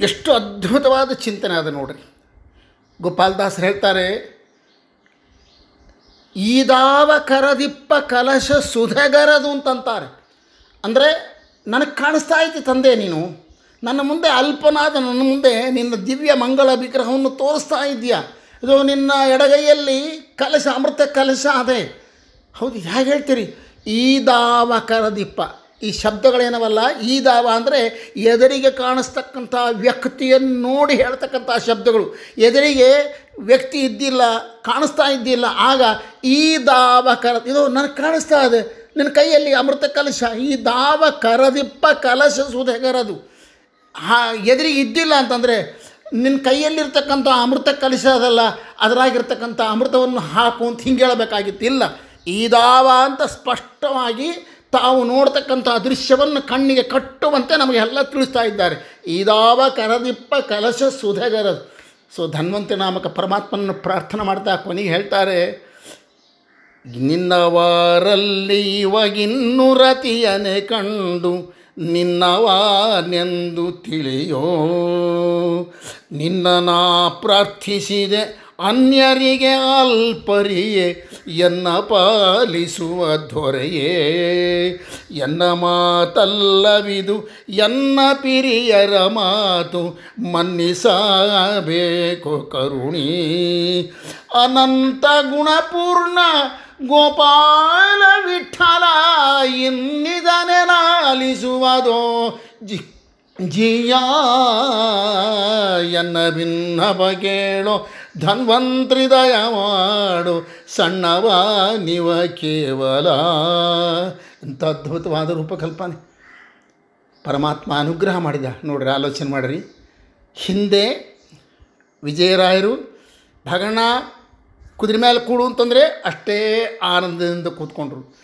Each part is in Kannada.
ಎಷ್ಟು ಅದ್ಭುತವಾದ ಚಿಂತನೆ ಅದು ನೋಡ್ರಿ. ಗೋಪಾಲದಾಸರು ಹೇಳ್ತಾರೆ, ಈದಾವ ಕರದಿಪ್ಪ ಕಲಶ ಸುಧಗರದು ಅಂತಂತಾರೆ. ಅಂದರೆ ನನಗೆ ಕಾಣಿಸ್ತಾ ಐತಿ ತಂದೆ ನೀನು, ನನ್ನ ಮುಂದೆ ಅಲ್ಪನಾದ ನನ್ನ ಮುಂದೆ ನಿನ್ನ ದಿವ್ಯ ಮಂಗಳ ವಿಗ್ರಹವನ್ನು ತೋರಿಸ್ತಾ ಇದೆಯಾ ಇದು ನಿನ್ನ ಎಡಗೈಯಲ್ಲಿ ಕಲಶ, ಅಮೃತ ಕಲಶ ಅದೇ. ಹೌದು ಹೇಗೆ ಹೇಳ್ತೀರಿ? ಈದಾವ ದಾವ ಕರದಿಪ್ಪ. ಈ ಶಬ್ದಗಳೇನವಲ್ಲ? ಈ ದಾವ ಅಂದರೆ ಎದುರಿಗೆ ಕಾಣಿಸ್ತಕ್ಕಂಥ ವ್ಯಕ್ತಿಯನ್ನು ನೋಡಿ ಹೇಳ್ತಕ್ಕಂಥ ಶಬ್ದಗಳು. ಎದುರಿಗೆ ವ್ಯಕ್ತಿ ಇದ್ದಿಲ್ಲ, ಕಾಣಿಸ್ತಾ ಇದ್ದಿಲ್ಲ, ಆಗ ಈ ದಾವ ಕರ ಇದು ನನಗೆ ಕಾಣಿಸ್ತಾ ಇದೆ. ನಿನ್ನ ಕೈಯಲ್ಲಿ ಅಮೃತ ಕಲಶ, ಈ ದಾವ ಕರದಿಪ್ಪ ಕಲಶ ಸುಧೆಗರದು. ಹಾ, ಎದುರಿಗೆ ಇದ್ದಿಲ್ಲ ಅಂತಂದರೆ ನಿನ್ನ ಕೈಯಲ್ಲಿರ್ತಕ್ಕಂಥ ಅಮೃತ ಕಲಶ ಅದಲ್ಲ, ಅದರಾಗಿರ್ತಕ್ಕಂಥ ಅಮೃತವನ್ನು ಹಾಕು ಅಂತ ಹಿಂಗೆ ಹೇಳಬೇಕಾಗಿತ್ತು ಇಲ್ಲ ಈದಾವ ಅಂತ ಸ್ಪಷ್ಟವಾಗಿ ತಾವು ನೋಡ್ತಕ್ಕಂಥ ದೃಶ್ಯವನ್ನು ಕಣ್ಣಿಗೆ ಕಟ್ಟುವಂತೆ ನಮಗೆ ಎಲ್ಲ ತಿಳಿಸ್ತಾ ಇದ್ದಾರೆ. ಇದಾವ ಕರದಿಪ್ಪ ಕಲಶ ಸುಧಗರ. ಸೊ, ಧನ್ವಂತ ನಾಮಕ ಪರಮಾತ್ಮನನ್ನು ಪ್ರಾರ್ಥನೆ ಮಾಡ್ತಾ ಕೊನೆಗೆ ಹೇಳ್ತಾರೆ, ನಿನ್ನವಾರಲ್ಲಿ ಇವಾಗಿನ್ನು ರತಿಯನೆ ಕಂಡು ನಿನ್ನವಾನೆಂದು ತಿಳಿಯೋ ನಿನ್ನ ನಾ ಪ್ರಾರ್ಥಿಸಿದೆ ಅನ್ಯರಿಗೆ ಅಲ್ಪರಿಯೇ, ಎನ್ನ ಪಾಲಿಸುವ ದೊರೆಯೇ? ಎನ್ನ ಮಾತಲ್ಲವಿದು, ಎನ್ನ ಪಿರಿಯರ ಮಾತು ಮನ್ನಿಸಬೇಕು ಕರುಣಿ. ಅನಂತ ಗುಣಪೂರ್ಣ ಗೋಪಾಲ ವಿಠಲ, ಇನ್ನಿದನೆ ಲಾಲಿಸುವುದೋ ಜಿ ಜಿಯ ಎನ್ನ ಭಿನ್ನವ ಕೇಳೋ ಧನ್ವಂತ್ರಿ ದಯ ಮಾಡು ಸಣ್ಣವ ನಿವ ಕೇವಲ. ಇಂಥ ಅದ್ಭುತವಾದ ರೂಪಕಲ್ಪನೆ. ಪರಮಾತ್ಮ ಅನುಗ್ರಹ ಮಾಡಿದ. ನೋಡ್ರಿ, ಆಲೋಚನೆ ಮಾಡಿರಿ. ಹಿಂದೆ ವಿಜಯರಾಯರು, ಭಗಣ ಕುದುರೆ ಮೇಲೆ ಕೂಡು ಅಂತಂದರೆ ಅಷ್ಟೇ ಆನಂದದಿಂದ ಕೂತ್ಕೊಂಡ್ರು.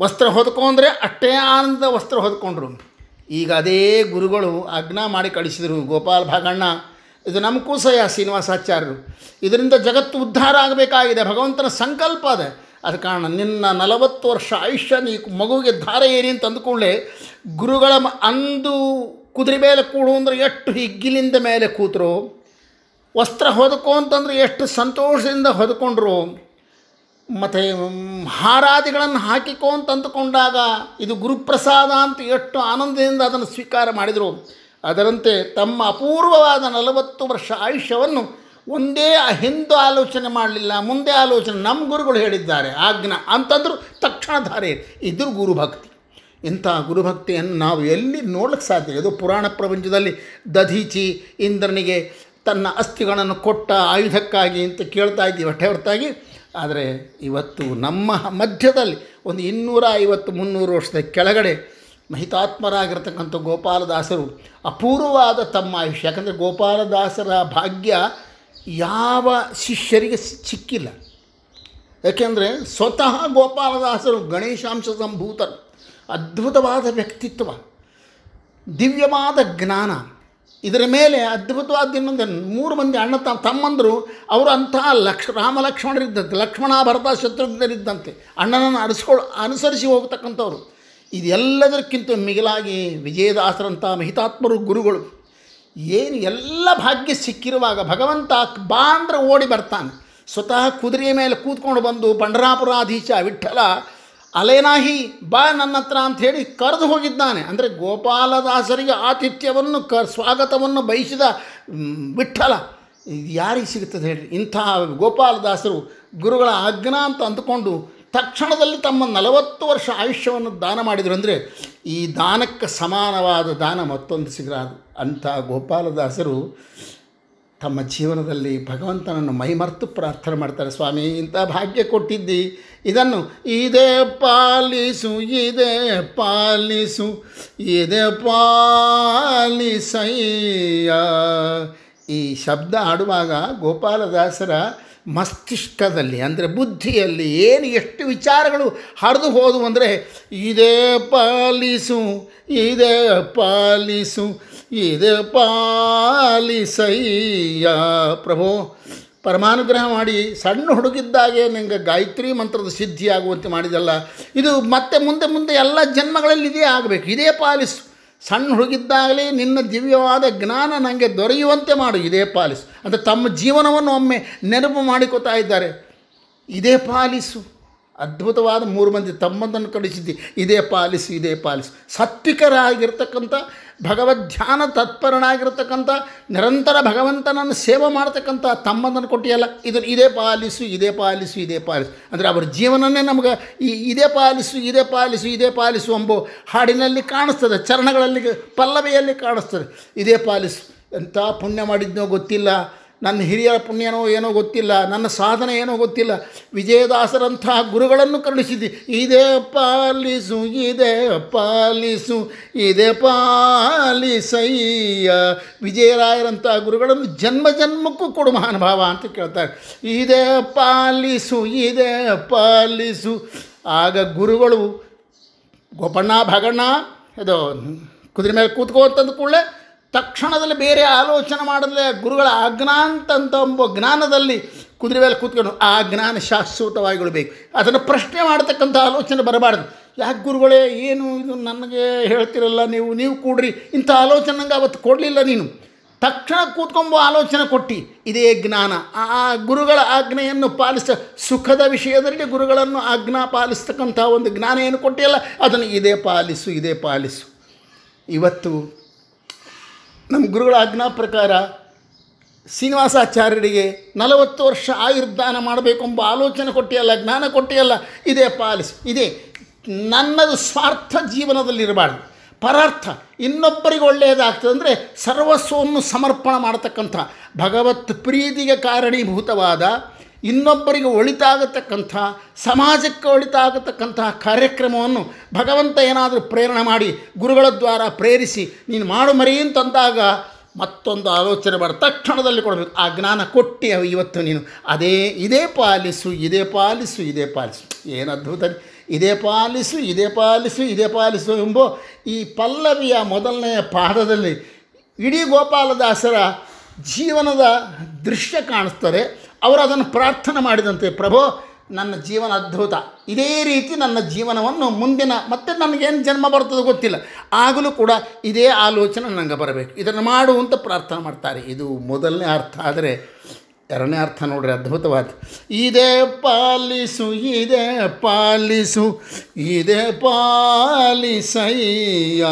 ವಸ್ತ್ರ ಹೊದ್ಕೊಂಡ್ರೆ ಅಷ್ಟೇ ಆನಂದ ವಸ್ತ್ರ ಹೊದ್ಕೊಂಡ್ರು. ಈಗ ಅದೇ ಗುರುಗಳು ಆಜ್ಞಾ ಮಾಡಿ ಕಳಿಸಿದರು, ಗೋಪಾಲ್ ಭಾಗಣ್ಣ. ಇದು ನಮ್ಮ ಕೂಸಯ್ಯ ಶ್ರೀನಿವಾಸಾಚಾರ್ಯರು. ಇದರಿಂದ ಜಗತ್ತು ಉದ್ಧಾರ ಆಗಬೇಕಾಗಿದೆ, ಭಗವಂತನ ಸಂಕಲ್ಪ ಅದೇ. ಅದ ಕಾರಣ ನಿನ್ನ ನಲವತ್ತು ವರ್ಷ ಆಯುಷ್ಯ ನೀ ಮಗುವಿಗೆ ಧಾರ ಏರಿ ಅಂತ ಅಂದುಕೊಳ್ಳೆ ಗುರುಗಳ ಅಂದು ಕುದುರೆ ಮೇಲೆ ಕೂಡು ಅಂದ್ರೆ ಎಷ್ಟು ಹಿಗ್ಗಿಲಿಂದ ಮೇಲೆ ಕೂತರು, ವಸ್ತ್ರ ಹೊದಕೋ ಅಂತಂದ್ರೆ ಎಷ್ಟು ಸಂತೋಷದಿಂದ ಹೊದ್ಕೊಂಡ್ರು ಮತ್ತು ಹಾರಾದಿಗಳನ್ನು ಹಾಕಿಕೋ ಅಂತ ಅಂದುಕೊಂಡಾಗ ಇದು ಗುರುಪ್ರಸಾದ ಅಂತ ಎಷ್ಟು ಆನಂದದಿಂದ ಅದನ್ನು ಸ್ವೀಕಾರ ಮಾಡಿದರು. ಅದರಂತೆ ತಮ್ಮ ಅಪೂರ್ವವಾದ ನಲವತ್ತು ವರ್ಷ ಆಯುಷ್ಯವನ್ನು ಒಂದೇ ಹಿಂದೂ ಆಲೋಚನೆ ಮಾಡಲಿಲ್ಲ. ಮುಂದೆ ಆಲೋಚನೆ ನಮ್ಮ ಗುರುಗಳು ಹೇಳಿದ್ದಾರೆ. ಆಜ್ಞಾ ಅಂತಂದ್ರು ತಕ್ಷಣ ಧಾರೆ ಇದು ಗುರುಭಕ್ತಿ. ಇಂಥ ಗುರುಭಕ್ತಿಯನ್ನು ನಾವು ಎಲ್ಲಿ ನೋಡ್ಲಿಕ್ಕೆ ಸಾಧ್ಯ? ಇದು ಪುರಾಣ ಪ್ರಪಂಚದಲ್ಲಿ ದಧೀಚಿ ಇಂದ್ರನಿಗೆ ತನ್ನ ಅಸ್ಥಿಗಳನ್ನು ಕೊಟ್ಟ ಆಯುಧಕ್ಕಾಗಿ ಅಂತ ಕೇಳ್ತಾ ಇದ್ದೀವಿ. ಹೊಟ್ಟೆ ಹೊರತಾಗಿ ಆದರೆ ಇವತ್ತು ನಮ್ಮ ಮಧ್ಯದಲ್ಲಿ ಒಂದು ಇನ್ನೂರ ಐವತ್ತು ಮುನ್ನೂರು ವರ್ಷದ ಕೆಳಗಡೆ ಮಹಿತಾತ್ಮರಾಗಿರ್ತಕ್ಕಂಥ ಗೋಪಾಲದಾಸರು ಅಪೂರ್ವವಾದ ತಮ್ಮ ಆಯುಷ್ಯ. ಯಾಕಂದರೆ ಗೋಪಾಲದಾಸರ ಭಾಗ್ಯ ಯಾವ ಶಿಷ್ಯರಿಗೆ ಸಿಕ್ಕಿಲ್ಲ. ಯಾಕೆಂದರೆ ಸ್ವತಃ ಗೋಪಾಲದಾಸರು ಗಣೇಶಾಂಶ ಸಂಭೂತರು. ಅದ್ಭುತವಾದ ವ್ಯಕ್ತಿತ್ವ. ದಿವ್ಯವಾದ ಜ್ಞಾನ. ಇದರ ಮೇಲೆ ಅದ್ಭುತವಾದ ಇನ್ನೊಂದು ಮೂರು ಮಂದಿ ಅಣ್ಣ ತ, ತಮ್ಮಂದರು, ಅವರು ಅಂತಹ ಲಕ್ಷ, ರಾಮ ಲಕ್ಷ್ಮಣರಿದ್ದಂತೆ ಲಕ್ಷ್ಮಣ ಭರತ ಶತ್ರುಘ್ನರಿದ್ದಂತೆ ಅಣ್ಣನನ್ನು ಅನಿಸ್ಕೊಳ್ ಅನುಸರಿಸಿ ಹೋಗ್ತಕ್ಕಂಥವ್ರು. ಇದೆಲ್ಲದಕ್ಕಿಂತ ಮಿಗಿಲಾಗಿ ವಿಜಯದಾಸರಂಥ ಮಹಿತಾತ್ಮರು ಗುರುಗಳು. ಏನು ಎಲ್ಲ ಭಾಗ್ಯ ಸಿಕ್ಕಿರುವಾಗ ಭಗವಂತ ಬಾ ಅಂದ್ರೆ ಓಡಿ ಬರ್ತಾನೆ. ಸ್ವತಃ ಕುದುರೆಯ ಮೇಲೆ ಕೂತ್ಕೊಂಡು ಬಂದು ಪಂಡರಾಪುರಾಧೀಶ ವಿಠಲ ಅಲೇನಾಹಿ, ಬಾ ನನ್ನ ಹತ್ರ ಅಂಥೇಳಿ ಕರೆದು ಹೋಗಿದ್ದಾನೆ. ಅಂದರೆ ಗೋಪಾಲದಾಸರಿಗೆ ಆತಿಥ್ಯವನ್ನು, ಕ, ಸ್ವಾಗತವನ್ನು ಬಯಸಿದ ವಿಠಲ ಇದು ಯಾರಿಗೆ ಸಿಗುತ್ತದೆ ಹೇಳಿ. ಇಂಥ ಗೋಪಾಲದಾಸರು ಗುರುಗಳ ಆಜ್ಞಾ ಅಂತ ಅಂದುಕೊಂಡು ತಕ್ಷಣದಲ್ಲಿ ತಮ್ಮ ನಲವತ್ತು ವರ್ಷ ಆಯುಷ್ಯವನ್ನು ದಾನ ಮಾಡಿದರು. ಅಂದರೆ ಈ ದಾನಕ್ಕೆ ಸಮಾನವಾದ ದಾನ ಮತ್ತೊಂದು ಸಿಗಲಾರದು. ಅಂಥ ಗೋಪಾಲದಾಸರು ತಮ್ಮ ಜೀವನದಲ್ಲಿ ಭಗವಂತನನ್ನು ಮೈಮರ್ತು ಪ್ರಾರ್ಥನೆ ಮಾಡ್ತಾರೆ, ಸ್ವಾಮಿ, ಇಂಥ ಭಾಗ್ಯ ಕೊಟ್ಟಿದ್ದಿ. ಇದನ್ನು ಇದೇ ಪಾಲಿಸು ಇದೇ ಪಾಲಿಸು, ಇದೇ ಪಾಲಿಸಯ್ಯ. ಈ ಶಬ್ದ ಆಡುವಾಗ ಗೋಪಾಲದಾಸರ ಮಸ್ತಿಷ್ಕದಲ್ಲಿ, ಅಂದರೆ ಬುದ್ಧಿಯಲ್ಲಿ ಏನು ಎಷ್ಟು ವಿಚಾರಗಳು ಹರಿದು ಹೋದವು ಅಂದರೆ, ಇದೇ ಪಾಲಿಸು ಇದೇ ಪಾಲಿಸು ಇದೇ ಪಾಲಿಸಯ್ಯ ಪ್ರಭು. ಪರಮಾನುಗ್ರಹ ಮಾಡಿ ಸಣ್ಣ ಹುಡುಗಿದ್ದಾಗೆ ನಿಮಗೆ ಗಾಯತ್ರಿ ಮಂತ್ರದ ಸಿದ್ಧಿ ಆಗುವಂತೆ ಮಾಡಿದಲ್ಲ. ಇದು ಮತ್ತೆ ಮುಂದೆ ಮುಂದೆ ಎಲ್ಲ ಜನ್ಮಗಳಲ್ಲಿ ಇದೇ ಆಗಬೇಕು. ಇದೇ ಪಾಲಿಸು. ಸಣ್ಣ ಹುಡುಗಿದ್ದಾಗಲೇ ನಿನ್ನ ದಿವ್ಯವಾದ ಜ್ಞಾನ ನನಗೆ ದೊರೆಯುವಂತೆ ಮಾಡು. ಇದೇ ಪಾಲಿಸು. ಅಂದರೆ ತಮ್ಮ ಜೀವನವನ್ನು ಒಮ್ಮೆ ನೆನಪು ಮಾಡಿಕೊತಾ ಇದ್ದಾರೆ. ಇದೇ ಪಾಲಿಸು. ಅದ್ಭುತವಾದ ಮೂರು ಮಂದಿ ತಮ್ಮಂದನ್ನು ಕಳಿಸಿದ್ದಿ ಇದೇ ಪಾಲಿಸು ಇದೇ ಪಾಲಿಸು. ಸಾತ್ವಿಕರಾಗಿರ್ತಕ್ಕಂಥ, ಭಗವದ್ ಧ್ಯಾನ ತತ್ಪರನಾಗಿರ್ತಕ್ಕಂಥ, ನಿರಂತರ ಭಗವಂತನನ್ನು ಸೇವೆ ಮಾಡ್ತಕ್ಕಂಥ ತಮ್ಮಂದನ್ನು ಕೊಟ್ಟಿಯಲ್ಲ ಇದನ್ನು ಇದೇ ಪಾಲಿಸು ಇದೇ ಪಾಲಿಸು ಇದೇ ಪಾಲಿಸು. ಅಂದರೆ ಅವರ ಜೀವನನೇ ನಮಗೆ ಈ ಇದೇ ಪಾಲಿಸು ಇದೇ ಪಾಲಿಸು ಇದೇ ಪಾಲಿಸು ಎಂಬ ಹಾಡಿನಲ್ಲಿ ಕಾಣಿಸ್ತದೆ, ಚರಣಗಳಲ್ಲಿ, ಪಲ್ಲವಿಯಲ್ಲಿ ಕಾಣಿಸ್ತದೆ. ಇದೇ ಪಾಲಿಸು. ಎಂಥ ಪುಣ್ಯ ಮಾಡಿದ್ನೋ ಗೊತ್ತಿಲ್ಲ. ನನ್ನ ಹಿರಿಯರ ಪುಣ್ಯನೋ ಏನೋ ಗೊತ್ತಿಲ್ಲ, ನನ್ನ ಸಾಧನೆ ಏನೋ ಗೊತ್ತಿಲ್ಲ. ವಿಜಯದಾಸರಂತಹ ಗುರುಗಳನ್ನು ಕರುಣಿಸಿದ್ದಿ ಇದೇ ಪಾಲಿಸು ಇದೇ ಪಾಲಿಸು, ಇದೇ ಪಾಲಿಸಯ್ಯ. ವಿಜಯರಾಯರಂತಹ ಗುರುಗಳನ್ನು ಜನ್ಮ ಜನ್ಮಕ್ಕೂ ಕೊಡು ಮಹಾನುಭಾವ ಅಂತ ಕೇಳ್ತಾರೆ. ಇದೇ ಪಾಲಿಸು ಇದೇ ಪಾಲಿಸು. ಆಗ ಗುರುಗಳು ಗೋಪಣ್ಣ, ಭಾಗಣ್ಣ, ಇದು ಕುದುರೆ ಮೇಲೆ ಕೂತ್ಕೋ ಅಂತಂದ ಕೂಡಲೇ ತಕ್ಷಣದಲ್ಲಿ ಬೇರೆ ಆಲೋಚನೆ ಮಾಡಿದ್ರೆ ಗುರುಗಳ ಅಜ್ಞಾಂತಂತ ಎಂಬ ಜ್ಞಾನದಲ್ಲಿ ಕುದುರೆ ಮೇಲೆ ಕೂತ್ಕೊಂಡು ಆ ಜ್ಞಾನ ಶಾಶ್ವತವಾಗಿ ಉಳ್ಬೇಕು ಅದನ್ನು ಪ್ರಶ್ನೆ ಮಾಡತಕ್ಕಂಥ ಆಲೋಚನೆ ಬರಬಾರ್ದು. ಯಾಕೆ ಗುರುಗಳೇ, ಏನು ಇದು ನನಗೆ ಹೇಳ್ತಿರಲ್ಲ ನೀವು ನೀವು ಕೂಡ್ರಿ. ಇಂಥ ಆಲೋಚನೆ ನಂಗೆ ಅವತ್ತು ಕೊಡಲಿಲ್ಲ ನೀನು. ತಕ್ಷಣ ಕೂತ್ಕೊಂಬೋ ಆಲೋಚನೆ ಕೊಟ್ಟು. ಇದೇ ಜ್ಞಾನ. ಆ ಗುರುಗಳ ಆಜ್ಞೆಯನ್ನು ಪಾಲಿಸ, ಸುಖದ ವಿಷಯದಲ್ಲಿ ಗುರುಗಳನ್ನು ಆಜ್ಞಾ ಪಾಲಿಸ್ತಕ್ಕಂಥ ಒಂದು ಜ್ಞಾನ ಏನು ಕೊಟ್ಟಿಯಲ್ಲ, ಅದನ್ನು ಇದೇ ಪಾಲಿಸು ಇದೇ ಪಾಲಿಸು. ಇವತ್ತು ನಮ್ಮ ಗುರುಗಳ ಆಜ್ಞಾ ಪ್ರಕಾರ ಶ್ರೀನಿವಾಸಾಚಾರ್ಯರಿಗೆ ನಲವತ್ತು ವರ್ಷ ಆಯುರ್ದಾನ ಮಾಡಬೇಕೆಂಬ ಆಲೋಚನೆ ಕೊಟ್ಟಿಯಲ್ಲ, ಜ್ಞಾನ ಕೊಟ್ಟಿಯಲ್ಲ, ಇದೇ ಪಾಲಿಸ್, ಇದೇ ನನ್ನದು ಸ್ವಾರ್ಥ ಜೀವನದಲ್ಲಿರಬಾರ್ದು ಪರಾರ್ಥ ಇನ್ನೊಬ್ಬರಿಗೆ ಒಳ್ಳೆಯದಾಗ್ತದೆ ಅಂದರೆ ಸರ್ವಸ್ವವನ್ನು ಸಮರ್ಪಣ ಮಾಡತಕ್ಕಂಥ ಭಗವತ್ ಪ್ರೀತಿಗೆ ಕಾರಣೀಭೂತವಾದ ಇನ್ನೊಬ್ಬರಿಗೆ ಒಳಿತಾಗತಕ್ಕಂಥ, ಸಮಾಜಕ್ಕೆ ಒಳಿತಾಗತಕ್ಕಂತಹ ಕಾರ್ಯಕ್ರಮವನ್ನು ಭಗವಂತ ಏನಾದರೂ ಪ್ರೇರಣೆ ಮಾಡಿ ಗುರುಗಳ ದ್ವಾರ ಪ್ರೇರಿಸಿ, ನೀನು ಮಾಡು ಮರಿ ಅಂತಂದಾಗ ಮತ್ತೊಂದು ಆಲೋಚನೆ ಮಾಡಿ. ತಕ್ಷಣದಲ್ಲಿ ಕೊಡಬೇಕು. ಆ ಜ್ಞಾನ ಕೊಟ್ಟಿ ಇವತ್ತು ನೀನು. ಅದೇ, ಇದೇ ಪಾಲಿಸು ಇದೇ ಪಾಲಿಸು ಇದೇ ಪಾಲಿಸು. ಏನು ಅದ್ಭುತ ಇದೇ ಪಾಲಿಸು ಇದೇ ಪಾಲಿಸು ಇದೇ ಪಾಲಿಸು ಎಂಬ ಈ ಪಲ್ಲವಿಯ ಮೊದಲನೆಯ ಪಾದದಲ್ಲಿ ಇಡೀ ಗೋಪಾಲದಾಸರ ಜೀವನದ ದೃಶ್ಯ ಕಾಣಿಸ್ತಾರೆ. ಅವರು ಅದನ್ನು ಪ್ರಾರ್ಥನೆ ಮಾಡಿದಂತೆ, ಪ್ರಭೋ, ನನ್ನ ಜೀವನ ಅದ್ಭುತ. ಇದೇ ರೀತಿ ನನ್ನ ಜೀವನವನ್ನು ಮುಂದಿನ ಮತ್ತೆ ನನಗೇನು ಜನ್ಮ ಬರ್ತದೆ ಗೊತ್ತಿಲ್ಲ. ಆಗಲೂ ಕೂಡ ಇದೇ ಆಲೋಚನೆ ನನಗೆ ಬರಬೇಕು. ಇದನ್ನು ಮಾಡು ಅಂತ ಪ್ರಾರ್ಥನೆ ಮಾಡ್ತಾರೆ. ಇದು ಮೊದಲನೇ ಅರ್ಥ. ಆದರೆ ಎರಡನೇ ಅರ್ಥ ನೋಡ್ರಿ, ಅದ್ಭುತವಾದ. ಇದೇ ಪಾಲಿಸು ಇದೇ ಪಾಲಿಸು, ಇದೇ ಪಾಲಿಸಯ್ಯ.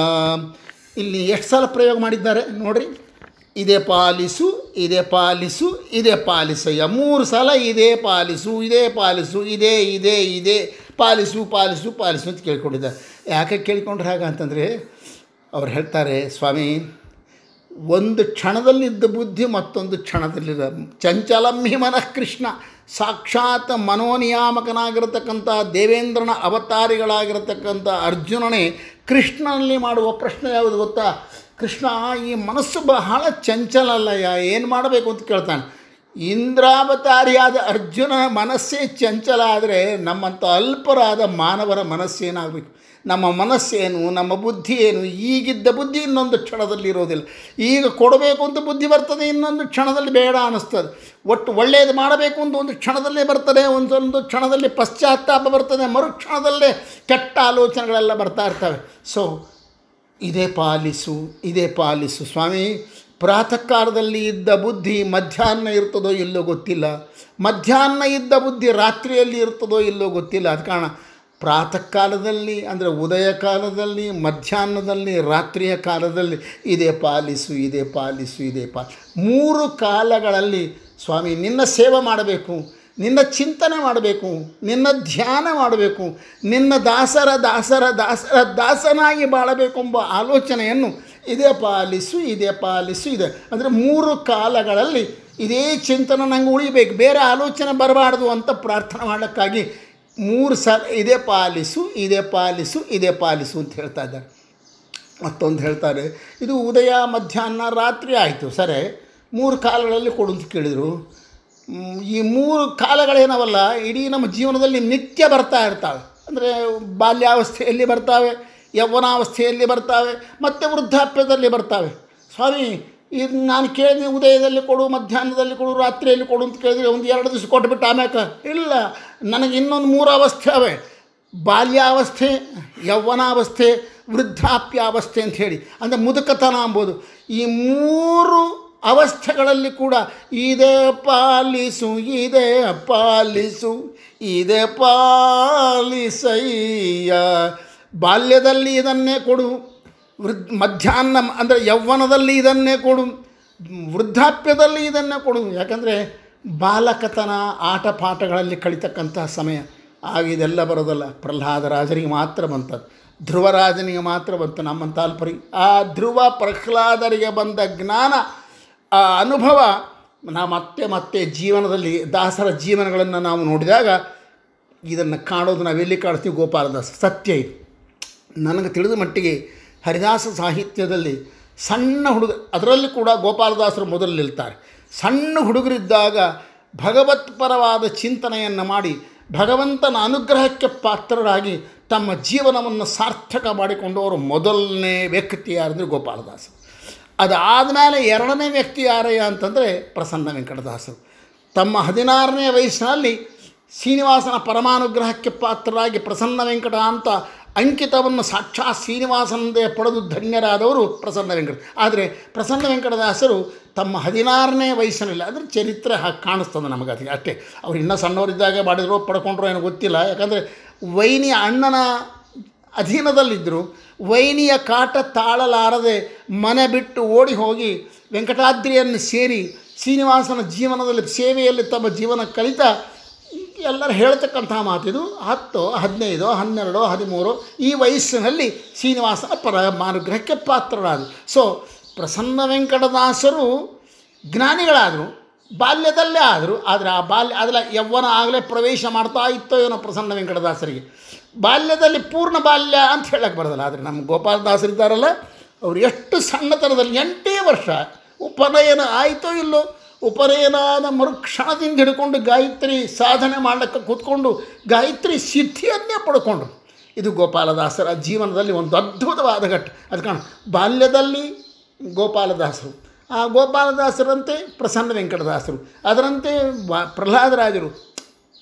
ಇಲ್ಲಿ ಎಷ್ಟು ಸಲ ಪ್ರಯೋಗ ಮಾಡಿದ್ದಾರೆ ನೋಡ್ರಿ. ಇದೇ ಪಾಲಿಸು ಇದೇ ಪಾಲಿಸು, ಇದೇ ಪಾಲಿಸಯ್ಯ. ಮೂರು ಸಲ ಇದೇ ಪಾಲಿಸು ಇದೇ ಪಾಲಿಸು, ಇದೇ ಇದೇ ಇದೇ, ಪಾಲಿಸು ಪಾಲಿಸು ಪಾಲಿಸು ಅಂತ ಕೇಳ್ಕೊಂಡಿದ್ದ ಯಾಕೆ ಕೇಳ್ಕೊಂಡ್ರೆ ಹಾಗ ಅಂತಂದರೆ, ಅವ್ರು ಹೇಳ್ತಾರೆ, ಸ್ವಾಮಿ, ಒಂದು ಕ್ಷಣದಲ್ಲಿದ್ದ ಬುದ್ಧಿ ಮತ್ತೊಂದು ಕ್ಷಣದಲ್ಲಿದ್ದ ಚಂಚಲಂ ಹಿ ಮನಃ ಕೃಷ್ಣ ಸಾಕ್ಷಾತ್ ಮನೋನಿಯಾಮಕನಾಗಿರತಕ್ಕಂಥ ದೇವೇಂದ್ರನ ಅವತಾರಿಗಳಾಗಿರತಕ್ಕಂಥ ಅರ್ಜುನನೇ ಕೃಷ್ಣನಲ್ಲಿ ಮಾಡುವ ಪ್ರಶ್ನೆ ಯಾವುದು ಗೊತ್ತಾ? ಕೃಷ್ಣ, ಈ ಮನಸ್ಸು ಬಹಳ ಚಂಚಲ ಅಲ್ಲಯ್ಯ ಏನು ಮಾಡಬೇಕು ಅಂತ ಕೇಳ್ತಾನೆ. ಇಂದ್ರಾವತಾರಿಯಾದ ಅರ್ಜುನ ಮನಸ್ಸೇ ಚಂಚಲ ಆದರೆ ನಮ್ಮಂಥ ಅಲ್ಪರಾದ ಮಾನವರ ಮನಸ್ಸೇನಾಗಬೇಕು? ನಮ್ಮ ಮನಸ್ಸೇನು, ನಮ್ಮ ಬುದ್ಧಿ ಏನು ಈಗಿದ್ದ ಬುದ್ಧಿ ಇನ್ನೊಂದು ಕ್ಷಣದಲ್ಲಿ ಇರೋದಿಲ್ಲ. ಈಗ ಕೊಡಬೇಕು ಅಂತ ಬುದ್ಧಿ ಬರ್ತದೆ, ಇನ್ನೊಂದು ಕ್ಷಣದಲ್ಲಿ ಬೇಡ ಅನ್ನಿಸ್ತದೆ. ಒಟ್ಟು ಒಳ್ಳೆಯದು ಮಾಡಬೇಕು ಅಂತ ಒಂದು ಕ್ಷಣದಲ್ಲೇ ಬರ್ತದೆ, ಒಂದೊಂದು ಕ್ಷಣದಲ್ಲಿ ಪಶ್ಚಾತ್ತಾಪ ಬರ್ತದೆ, ಮರುಕ್ಷಣದಲ್ಲೇ ಕೆಟ್ಟ ಆಲೋಚನೆಗಳೆಲ್ಲ ಬರ್ತಾ ಇರ್ತವೆ. ಸೊ ಇದೇ ಪಾಲಿಸು ಇದೇ ಪಾಲಿಸು. ಸ್ವಾಮಿ ಪ್ರಾತಃ ಕಾಲದಲ್ಲಿ ಇದ್ದ ಬುದ್ಧಿ ಮಧ್ಯಾಹ್ನ ಇರ್ತದೋ ಇಲ್ಲೋ ಗೊತ್ತಿಲ್ಲ. ಮಧ್ಯಾಹ್ನ ಇದ್ದ ಬುದ್ಧಿ ರಾತ್ರಿಯಲ್ಲಿ ಇರ್ತದೋ ಇಲ್ಲೋ ಗೊತ್ತಿಲ್ಲ. ಅದು ಕಾರಣ ಪ್ರಾತಃ ಕಾಲದಲ್ಲಿ ಅಂದರೆ ಉದಯ ಕಾಲದಲ್ಲಿ ಮಧ್ಯಾಹ್ನದಲ್ಲಿ, ರಾತ್ರಿಯ ಕಾಲದಲ್ಲಿ, ಇದೇ ಪಾಲಿಸು ಇದೇ ಪಾಲಿಸು, ಇದೇ ಪಾ ಮೂರು ಕಾಲಗಳಲ್ಲಿ, ಸ್ವಾಮಿ, ನಿನ್ನ ಸೇವೆ ಮಾಡಬೇಕು, ನಿನ್ನ ಚಿಂತನೆ ಮಾಡಬೇಕು, ನಿನ್ನ ಧ್ಯಾನ ಮಾಡಬೇಕು, ನಿನ್ನ ದಾಸರ ದಾಸರ ದಾಸರ, ದಾಸನಾಗಿ ಬಾಳಬೇಕೆಂಬ ಆಲೋಚನೆಯನ್ನು ಇದೇ ಪಾಲಿಸು ಇದೇ ಪಾಲಿಸು, ಇದೆ. ಅಂದರೆ ಮೂರು ಕಾಲಗಳಲ್ಲಿ ಇದೇ ಚಿಂತನೆ ನಂಗೆ ಉಳಿಬೇಕು, ಬೇರೆ ಆಲೋಚನೆ ಬರಬಾರ್ದು ಅಂತ ಪ್ರಾರ್ಥನೆ ಮಾಡೋಕ್ಕಾಗಿ ಮೂರು ಸಲ ಇದೇ ಪಾಲಿಸು ಇದೇ ಪಾಲಿಸು ಇದೇ ಪಾಲಿಸು ಅಂತ ಹೇಳ್ತಾ ಇದ್ದಾರೆ. ಮತ್ತೊಂದು ಹೇಳ್ತಾರೆ, ಇದು ಉದಯ ಮಧ್ಯಾಹ್ನ ರಾತ್ರಿ ಆಯಿತು, ಸರಿ. ಮೂರು ಕಾಲಗಳಲ್ಲಿ ಕೊಡು ಅಂತ ಕೇಳಿದರು. ಈ ಮೂರು ಕಾಲಗಳೇನವಲ್ಲ, ಇಡೀ ನಮ್ಮ ಜೀವನದಲ್ಲಿ ನಿತ್ಯ ಬರ್ತಾ ಇರ್ತಾವೆ. ಅಂದರೆ ಬಾಲ್ಯಾವಸ್ಥೆಯಲ್ಲಿ ಬರ್ತಾವೆ, ಯೌವನಾವಸ್ಥೆಯಲ್ಲಿ ಬರ್ತಾವೆ, ಮತ್ತು ವೃದ್ಧಾಪ್ಯದಲ್ಲಿ ಬರ್ತಾವೆ. ಸ್ವಾಮಿ ಇದು ನಾನು ಕೇಳಿದೆ ಉದಯದಲ್ಲಿ ಕೊಡು, ಮಧ್ಯಾಹ್ನದಲ್ಲಿ ಕೊಡು, ರಾತ್ರಿಯಲ್ಲಿ ಕೊಡು ಅಂತ ಕೇಳಿದ್ರೆ ಒಂದು ಎರಡು ದಿವಸ ಕೊಟ್ಬಿಟ್ಟು ಆಮ್ಯಾಕ, ಇಲ್ಲ, ನನಗೆ ಇನ್ನೊಂದು ಮೂರು ಅವಸ್ಥೆ ಅವೆ. ಬಾಲ್ಯಾವಸ್ಥೆ, ಯೌವನಾವಸ್ಥೆ, ವೃದ್ಧಾಪ್ಯಾವಸ್ಥೆ ಅಂತ ಹೇಳಿ. ಅಂದರೆ ಮುದುಕತನ ಅಂಬೋದು. ಈ ಮೂರು ಅವಸ್ಥೆಗಳಲ್ಲಿ ಕೂಡ, ಇದೇ ಪಾಲಿಸು ಇದೇ ಪಾಲಿಸು, ಇದೇ ಪಾಲಿಸಯ್ಯ. ಬಾಲ್ಯದಲ್ಲಿ ಇದನ್ನೇ ಕೊಡು. ವೃದ್ ಮಧ್ಯಾಹ್ನ ಅಂದರೆ ಯೌವನದಲ್ಲಿ ಇದನ್ನೇ ಕೊಡು ವೃದ್ಧಾಪ್ಯದಲ್ಲಿ ಇದನ್ನೇ ಕೊಡು. ಯಾಕಂದರೆ ಬಾಲಕತನ, ಆಟ ಪಾಠಗಳಲ್ಲಿ ಕಳಿತಕ್ಕಂತಹ ಸಮಯ. ಆಗ ಇದೆಲ್ಲ ಬರೋದಲ್ಲ. ಪ್ರಹ್ಲಾದರಾಜರಿಗೆ ಮಾತ್ರ ಬಂತದ್ದು. ಧ್ರುವರಾಜನಿಗೆ ಮಾತ್ರ ಬಂತು. ನಮ್ಮಂಥ ಅಲ್ಪರಿ ಆ ಧ್ರುವ ಪ್ರಹ್ಲಾದರಿಗೆ ಬಂದ ಜ್ಞಾನ, ಆ ಅನುಭವ ನಾವು ಮತ್ತೆ ಮತ್ತೆ ಜೀವನದಲ್ಲಿ ದಾಸರ ಜೀವನಗಳನ್ನು ನಾವು ನೋಡಿದಾಗ ಇದನ್ನು ಕಾಣೋದು ನಾವೆಲ್ಲಿ ಕಾಣ್ತೀವಿ ಗೋಪಾಲದಾಸ? ಸತ್ಯ ಇದು. ನನಗೆ ತಿಳಿದ ಮಟ್ಟಿಗೆ ಹರಿದಾಸ ಸಾಹಿತ್ಯದಲ್ಲಿ ಸಣ್ಣ ಹುಡುಗ, ಅದರಲ್ಲಿ ಕೂಡ ಗೋಪಾಲದಾಸರು ಮೊದಲು ನಿಲ್ತಾರೆ. ಸಣ್ಣ ಹುಡುಗರಿದ್ದಾಗ ಭಗವತ್ಪರವಾದ ಚಿಂತನೆಯನ್ನು ಮಾಡಿ ಭಗವಂತನ ಅನುಗ್ರಹಕ್ಕೆ ಪಾತ್ರರಾಗಿ ತಮ್ಮ ಜೀವನವನ್ನು ಸಾರ್ಥಕ ಮಾಡಿಕೊಂಡವರು ಮೊದಲನೇ ವ್ಯಕ್ತಿ ಯಾರಂದರೆ ಗೋಪಾಲದಾಸರು. ಅದಾದಮೇಲೆ ಎರಡನೇ ವ್ಯಕ್ತಿ ಯಾರಯ್ಯ ಅಂತಂದರೆ ಪ್ರಸನ್ನ ವೆಂಕಟದಾಸರು. ತಮ್ಮ ಹದಿನಾರನೇ ವಯಸ್ಸಿನಲ್ಲಿ ಶ್ರೀನಿವಾಸನ ಪರಮಾನುಗ್ರಹಕ್ಕೆ ಪಾತ್ರರಾಗಿ ಪ್ರಸನ್ನ ವೆಂಕಟ ಅಂತ ಅಂಕಿತವನ್ನು ಸಾಕ್ಷಾತ್ ಶ್ರೀನಿವಾಸನಂದೇ ಪಡೆದು ಧನ್ಯರಾದವರು ಪ್ರಸನ್ನ ವೆಂಕಟ. ಆದರೆ ಪ್ರಸನ್ನ ವೆಂಕಟದಾಸರು ತಮ್ಮ ಹದಿನಾರನೇ ವಯಸ್ಸಿನಲ್ಲಿ, ಅಂದರೆ ಚರಿತ್ರೆ ಹಾಗೆ ಕಾಣಿಸ್ತದೆ ನಮಗೆ ಅದಕ್ಕೆ ಅಷ್ಟೇ, ಅವ್ರು ಇನ್ನೂ ಸಣ್ಣವರಿದ್ದಾಗ ಮಾಡಿದ್ರು ಪಡ್ಕೊಂಡ್ರೋ ಏನೋ ಗೊತ್ತಿಲ್ಲ. ಯಾಕಂದರೆ ವೈನಿಯ ಅಣ್ಣನ ಅಧೀನದಲ್ಲಿದ್ದರು ವೈನಿಯ ಕಾಟ ತಾಳಲಾರದೆ ಮನೆ ಬಿಟ್ಟು ಓಡಿ ಹೋಗಿ ವೆಂಕಟಾದ್ರಿಯನ್ನು ಸೇರಿ ಶ್ರೀನಿವಾಸನ ಜೀವನದಲ್ಲಿ ಸೇವೆಯಲ್ಲಿ ತಮ್ಮ ಜೀವನ ಕಲಿತ ಎಲ್ಲರೂ ಹೇಳ್ತಕ್ಕಂಥ ಮಾತಿದು ಹತ್ತು, ಹದಿನೈದು, ಹನ್ನೆರಡು, ಹದಿಮೂರು ಈ ವಯಸ್ಸಿನಲ್ಲಿ ಶ್ರೀನಿವಾಸನ ಪರ ಮಾನುಗ್ರಹಕ್ಕೆ ಪಾತ್ರರಾದರು. ಸೊ ಪ್ರಸನ್ನ ವೆಂಕಟದಾಸರು ಜ್ಞಾನಿಗಳಾದರು, ಬಾಲ್ಯದಲ್ಲೇ ಆದರು. ಆದರೆ ಆ ಬಾಲ್ಯ ಅದರ ಯವ್ವನ ಆಗಲೇ ಪ್ರವೇಶ ಮಾಡ್ತಾ ಇತ್ತೋ ಏನೋ ಪ್ರಸನ್ನ ವೆಂಕಟದಾಸರಿಗೆ. ಬಾಲ್ಯದಲ್ಲಿ ಪೂರ್ಣ ಬಾಲ್ಯ ಅಂತ ಹೇಳಕ್ಕೆ ಬರೋದಿಲ್ಲ ಆದರೆ ನಮ್ಮ ಗೋಪಾಲದಾಸರಿದ್ದಾರಲ್ಲ ಅವರು ಎಷ್ಟು ಸಣ್ಣತನದಲ್ಲಿ ಎಂಟೇ ವರ್ಷ ಉಪನಯನ ಆಯಿತೋ ಇಲ್ಲೋ. ಉಪನಯನಾದ ಮರುಕ್ಷಣದಿಂದ ಹಿಡ್ಕೊಂಡು ಗಾಯತ್ರಿ ಸಾಧನೆ ಮಾಡಲಿಕ್ಕೆ ಕೂತ್ಕೊಂಡು ಗಾಯತ್ರಿ ಸಿದ್ಧಿಯನ್ನೇ ಪಡ್ಕೊಂಡ್ರು ಇದು ಗೋಪಾಲದಾಸರ ಜೀವನದಲ್ಲಿ ಒಂದು ಅದ್ಭುತವಾದ ಘಟ್ಟ. ಅದು ಕಾಣ, ಬಾಲ್ಯದಲ್ಲಿ ಗೋಪಾಲದಾಸರು. ಆ ಗೋಪಾಲದಾಸರಂತೆ ಪ್ರಸನ್ನ ವೆಂಕಟದಾಸರು. ಅದರಂತೆ ಪ್ರಹ್ಲಾದರಾಜರು.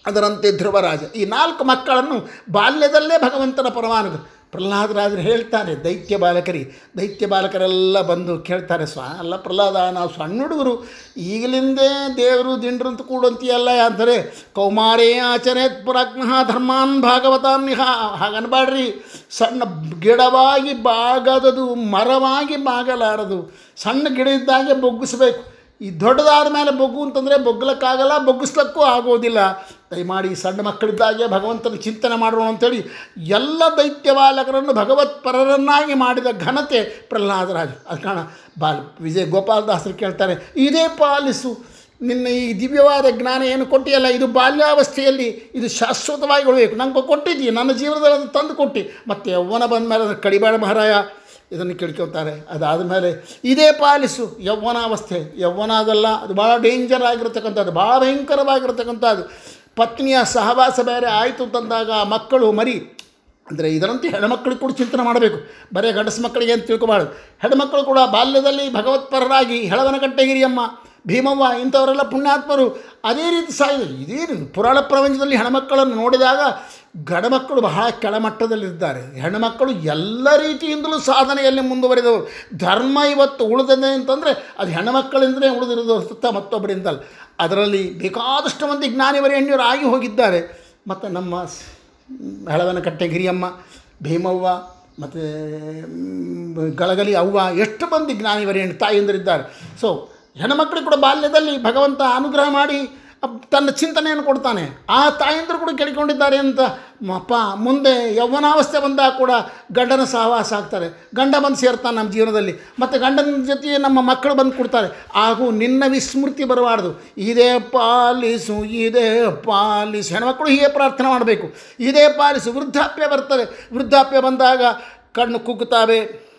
ಅದರಂತೆ ಧ್ರುವರಾಜ. ಈ ನಾಲ್ಕು ಮಕ್ಕಳನ್ನು ಬಾಲ್ಯದಲ್ಲೇ ಭಗವಂತನ ಪರಮಾನುಗ ಪ್ರಹ್ಲಾದರಾಜರು ಹೇಳ್ತಾರೆ, ದೈತ್ಯ ಬಾಲಕರಿ, ದೈತ್ಯ ಬಾಲಕರೆಲ್ಲ ಬಂದು ಕೇಳ್ತಾರೆ, ಸ್ವ, ಅಲ್ಲ ಪ್ರಹ್ಲಾದ, ನಾವು ಸಣ್ಣ ಹುಡುಗರು, ಈಗಲಿಂದೇ ದೇವರು ದಿಂಡ್ರಂತ ಕೂಡಂತೀಯಲ್ಲ ಅಂತಾರೆ ಕೌಮಾರೇ ಆಚರಣೆ ಪುರಾಜ್ಞ ಧರ್ಮಾನ್ ಭಾಗವತಾನ್ ನಿಹ, ಹಾಗನ್ಬಾಡ್ರಿ, ಸಣ್ಣ ಗಿಡವಾಗಿ ಬಾಗದದು, ಮರವಾಗಿ ಬಾಗಲಾರದು, ಸಣ್ಣ ಗಿಡ ಇದ್ದಾಗೆ ಬೊಗ್ಗಿಸ್ಬೇಕು. ಈ ದೊಡ್ಡದಾದ ಮೇಲೆ ಬೊಗ್ಗು ಅಂತಂದರೆ ಬೊಗ್ಗಲಕ್ಕಾಗಲ್ಲ, ಬೊಗ್ಗಿಸ್ಲಕ್ಕೂ ಆಗೋದಿಲ್ಲ. ದಯಮಾಡಿ ಸಣ್ಣ ಮಕ್ಕಳಿದ್ದಾಗೆ ಭಗವಂತನ ಚಿಂತನೆ ಮಾಡೋಣ ಅಂತೇಳಿ ಎಲ್ಲ ದೈತ್ಯವಾಲಕರನ್ನು ಭಗವತ್ಪರರನ್ನಾಗಿ ಮಾಡಿದ ಘನತೆ ಪ್ರಹ್ಲಾದರಾಜ ಅದು ಕಾರಣ ಬಾಲ್ ವಿಜಯ ಗೋಪಾಲದಾಸರು ಕೇಳ್ತಾರೆ, ಇದೇ ಪಾಲಿಸು. ನಿನ್ನ ಈ ದಿವ್ಯವಾದ ಜ್ಞಾನ ಏನು ಕೊಟ್ಟಿಯಲ್ಲ, ಇದು ಬಾಲ್ಯಾವಸ್ಥೆಯಲ್ಲಿ ಇದು ಶಾಶ್ವತವಾಗಿ ಉಳಬೇಕು ನಂಗೆ ಕೊಟ್ಟಿದ್ದೀಯ, ನನ್ನ ಜೀವನದಲ್ಲಿ ಅದನ್ನು ತಂದು ಕೊಟ್ಟು. ಮತ್ತೆ ಯೌವನ ಬಂದ ಮೇಲೆ ಅದನ್ನು ಕಡಿಬೇಡ ಮಹಾರಾಯ. ಇದನ್ನು ಕೇಳ್ಕೊತಾರೆ ಅದಾದ ಮೇಲೆ ಇದೇ ಪಾಲಿಸು. ಯೌವನಾವಸ್ಥೆ. ಯೌವನ ಅದಲ್ಲ ಅದು ಭಾಳ ಡೇಂಜರ್ ಆಗಿರತಕ್ಕಂಥದ್ದು, ಭಾಳ ಭಯಂಕರವಾಗಿರ್ತಕ್ಕಂಥದ್ದು. ಪತ್ನಿಯ ಸಹವಾಸ ಬೇರೆ ಆಯಿತು ಅಂತಂದಾಗ ಮಕ್ಕಳು ಮರಿ. ಅಂದರೆ ಇದರಂತೆ ಹೆಣ್ಮಕ್ಳಿಗೆ ಕೂಡ ಚಿಂತನೆ ಮಾಡಬೇಕು. ಬರೀ ಗಂಡಸು ಮಕ್ಕಳಿಗೆ ಅಂತ ತಿಳ್ಕೊಬಾರ್ದು. ಹೆಣ್ಮಕ್ಕಳು ಕೂಡ ಬಾಲ್ಯದಲ್ಲಿ ಭಗವತ್ಪರರಾಗಿ ಹೆಳವನಕಟ್ಟೆಗಿರಿಯಮ್ಮ ಭೀಮವ್ವ, ಇಂಥವರೆಲ್ಲ ಪುಣ್ಯಾತ್ಮರು. ಅದೇ ರೀತಿ ಸಾಯಿದ್ರು ಇದೇನು ಪುರಾಣ ಪ್ರಪಂಚದಲ್ಲಿ ಹೆಣ್ಮಕ್ಕಳನ್ನು ನೋಡಿದಾಗ ಗಡಮಕ್ಕಳು ಬಹಳ ಕೆಳಮಟ್ಟದಲ್ಲಿದ್ದಾರೆ. ಹೆಣ್ಣುಮಕ್ಕಳು ಎಲ್ಲ ರೀತಿಯಿಂದಲೂ ಸಾಧನೆಯಲ್ಲಿ ಮುಂದುವರಿದವರು ಧರ್ಮ ಇವತ್ತು ಉಳಿದಿದೆ ಅಂತಂದರೆ ಅದು ಹೆಣ್ಣುಮಕ್ಕಳಿಂದಲೇ ಉಳಿದಿರೋದು ಸುತ್ತ ಮತ್ತೊಬ್ಬರಿಂದಲ್ಲ. ಅದರಲ್ಲಿ ಬೇಕಾದಷ್ಟು ಮಂದಿ ಜ್ಞಾನಿವರೇಣ್ಯರು ಆಗಿ ಹೋಗಿದ್ದಾರೆ. ಮತ್ತು ನಮ್ಮ ಹೆಳವನಕಟ್ಟೆ ಗಿರಿಯಮ್ಮ ಭೀಮವ್ವ, ಮತ್ತು ಗಳಗಲಿ ಅವ್ವ, ಎಷ್ಟು ಮಂದಿ ಜ್ಞಾನಿವರೇಣ್ಯ ತಾಯಿಯಂದರಿದ್ದಾರೆ. ಸೊ ಹೆಣ್ಣುಮಕ್ಕಳಿಗೆ ಕೂಡ ಬಾಲ್ಯದಲ್ಲಿ ಭಗವಂತ ಅನುಗ್ರಹ ಮಾಡಿ ತನ್ನ ಚಿಂತನೆಯನ್ನು ಕೊಡ್ತಾನೆ. ಆ ತಾಯಂದರು ಕೂಡ ಕೇಳಿಕೊಂಡಿದ್ದಾರೆ ಅಂತ ಅಪ್ಪ, ಮುಂದೆ ಯೌವನಾವಸ್ಥೆ ಬಂದಾಗ ಕೂಡ ಗಂಡನ ಸಹವಾಸ ಆಗ್ತಾರೆ. ಗಂಡ ಬಂದು ಸೇರ್ತಾನೆ ನಮ್ಮ ಜೀವನದಲ್ಲಿ. ಮತ್ತು ಗಂಡನ ಜೊತೆ ನಮ್ಮ ಮಕ್ಕಳು ಬಂದು ಕೊಡ್ತಾರೆ. ಹಾಗೂ ನಿನ್ನ ವಿಸ್ಮೃತಿ ಬರಬಾರ್ದು. ಇದೇ ಪಾಲಿಸು ಇದೇ ಪಾಲಿಸು. ಹೆಣ್ಮಕ್ಳು ಹೀಗೆ ಪ್ರಾರ್ಥನೆ ಮಾಡಬೇಕು. ಇದೇ ಪಾಲಿಸು. ವೃದ್ಧಾಪ್ಯ ಬರ್ತದೆ. ವೃದ್ಧಾಪ್ಯ ಬಂದಾಗ ಕಣ್ಣು ಕುಗ್ಗುತ್ತಾವೆ.